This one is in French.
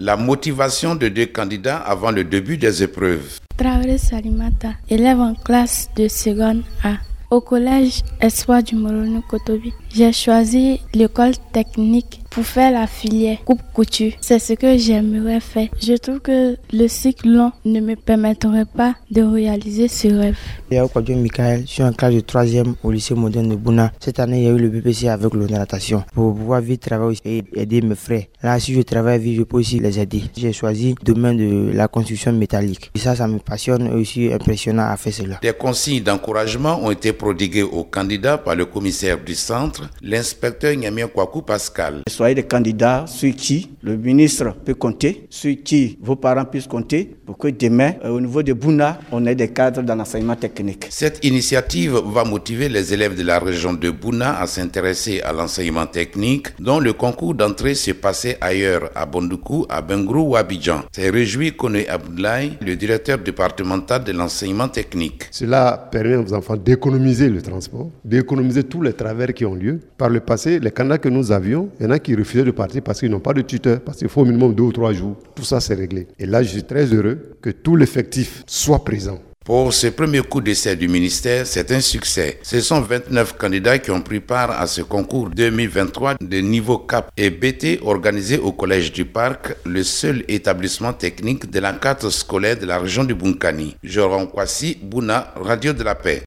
La motivation de deux candidats avant le début des épreuves. Traoré Salimata, élève en classe de seconde A. Au collège Espoir du Morono Kotobi, j'ai choisi l'école technique pour faire la filière coupe couture. C'est ce que j'aimerais faire. Je trouve que le cycle long ne me permettrait pas de réaliser ce rêve. Je Michael, je suis en classe de 3e au lycée moderne de Bouna. Cette année, il y a eu le BPC avec le natation pour pouvoir vite travailler et aider mes frères. Là, si je travaille vite, je peux aussi les aider. J'ai choisi le domaine de la construction métallique. Et ça, ça me passionne et aussi impressionnant à faire cela. Des consignes d'encouragement ont été prodiguées aux candidats par le commissaire du centre, l'inspecteur Nyamien Kwaku Pascal soyez des candidats sur qui le ministre peut compter, sur qui vos parents puissent compter, pour que demain, euh, au niveau de Bouna, on ait des cadres dans l'enseignement technique. Cette initiative va motiver les élèves de la région de Bouna à s'intéresser à l'enseignement technique, dont le concours d'entrée se passait ailleurs, à Bondoukou, à Bengrou ou à Abidjan. C'est réjoui Kone Abdoulaye, le directeur départemental de l'enseignement technique. Cela permet aux enfants d'économiser le transport, d'économiser tous les travers qui ont lieu. Par le passé, les candidats que nous avions, il y en a qui refusaient de partir parce qu'ils n'ont pas de tuteur, parce qu'il faut au minimum deux ou trois jours. Tout ça, c'est réglé. Et là, je suis très heureux que tout l'effectif soit présent. Pour ce premier coup d'essai du ministère, c'est un succès. Ce sont 29 candidats qui ont pris part à ce concours 2023 de niveau CAP et BT organisé au Collège du Parc, le seul établissement technique de la carte scolaire de la région du Bunkani. Joran Kwasi, Bouna, Radio de la Paix.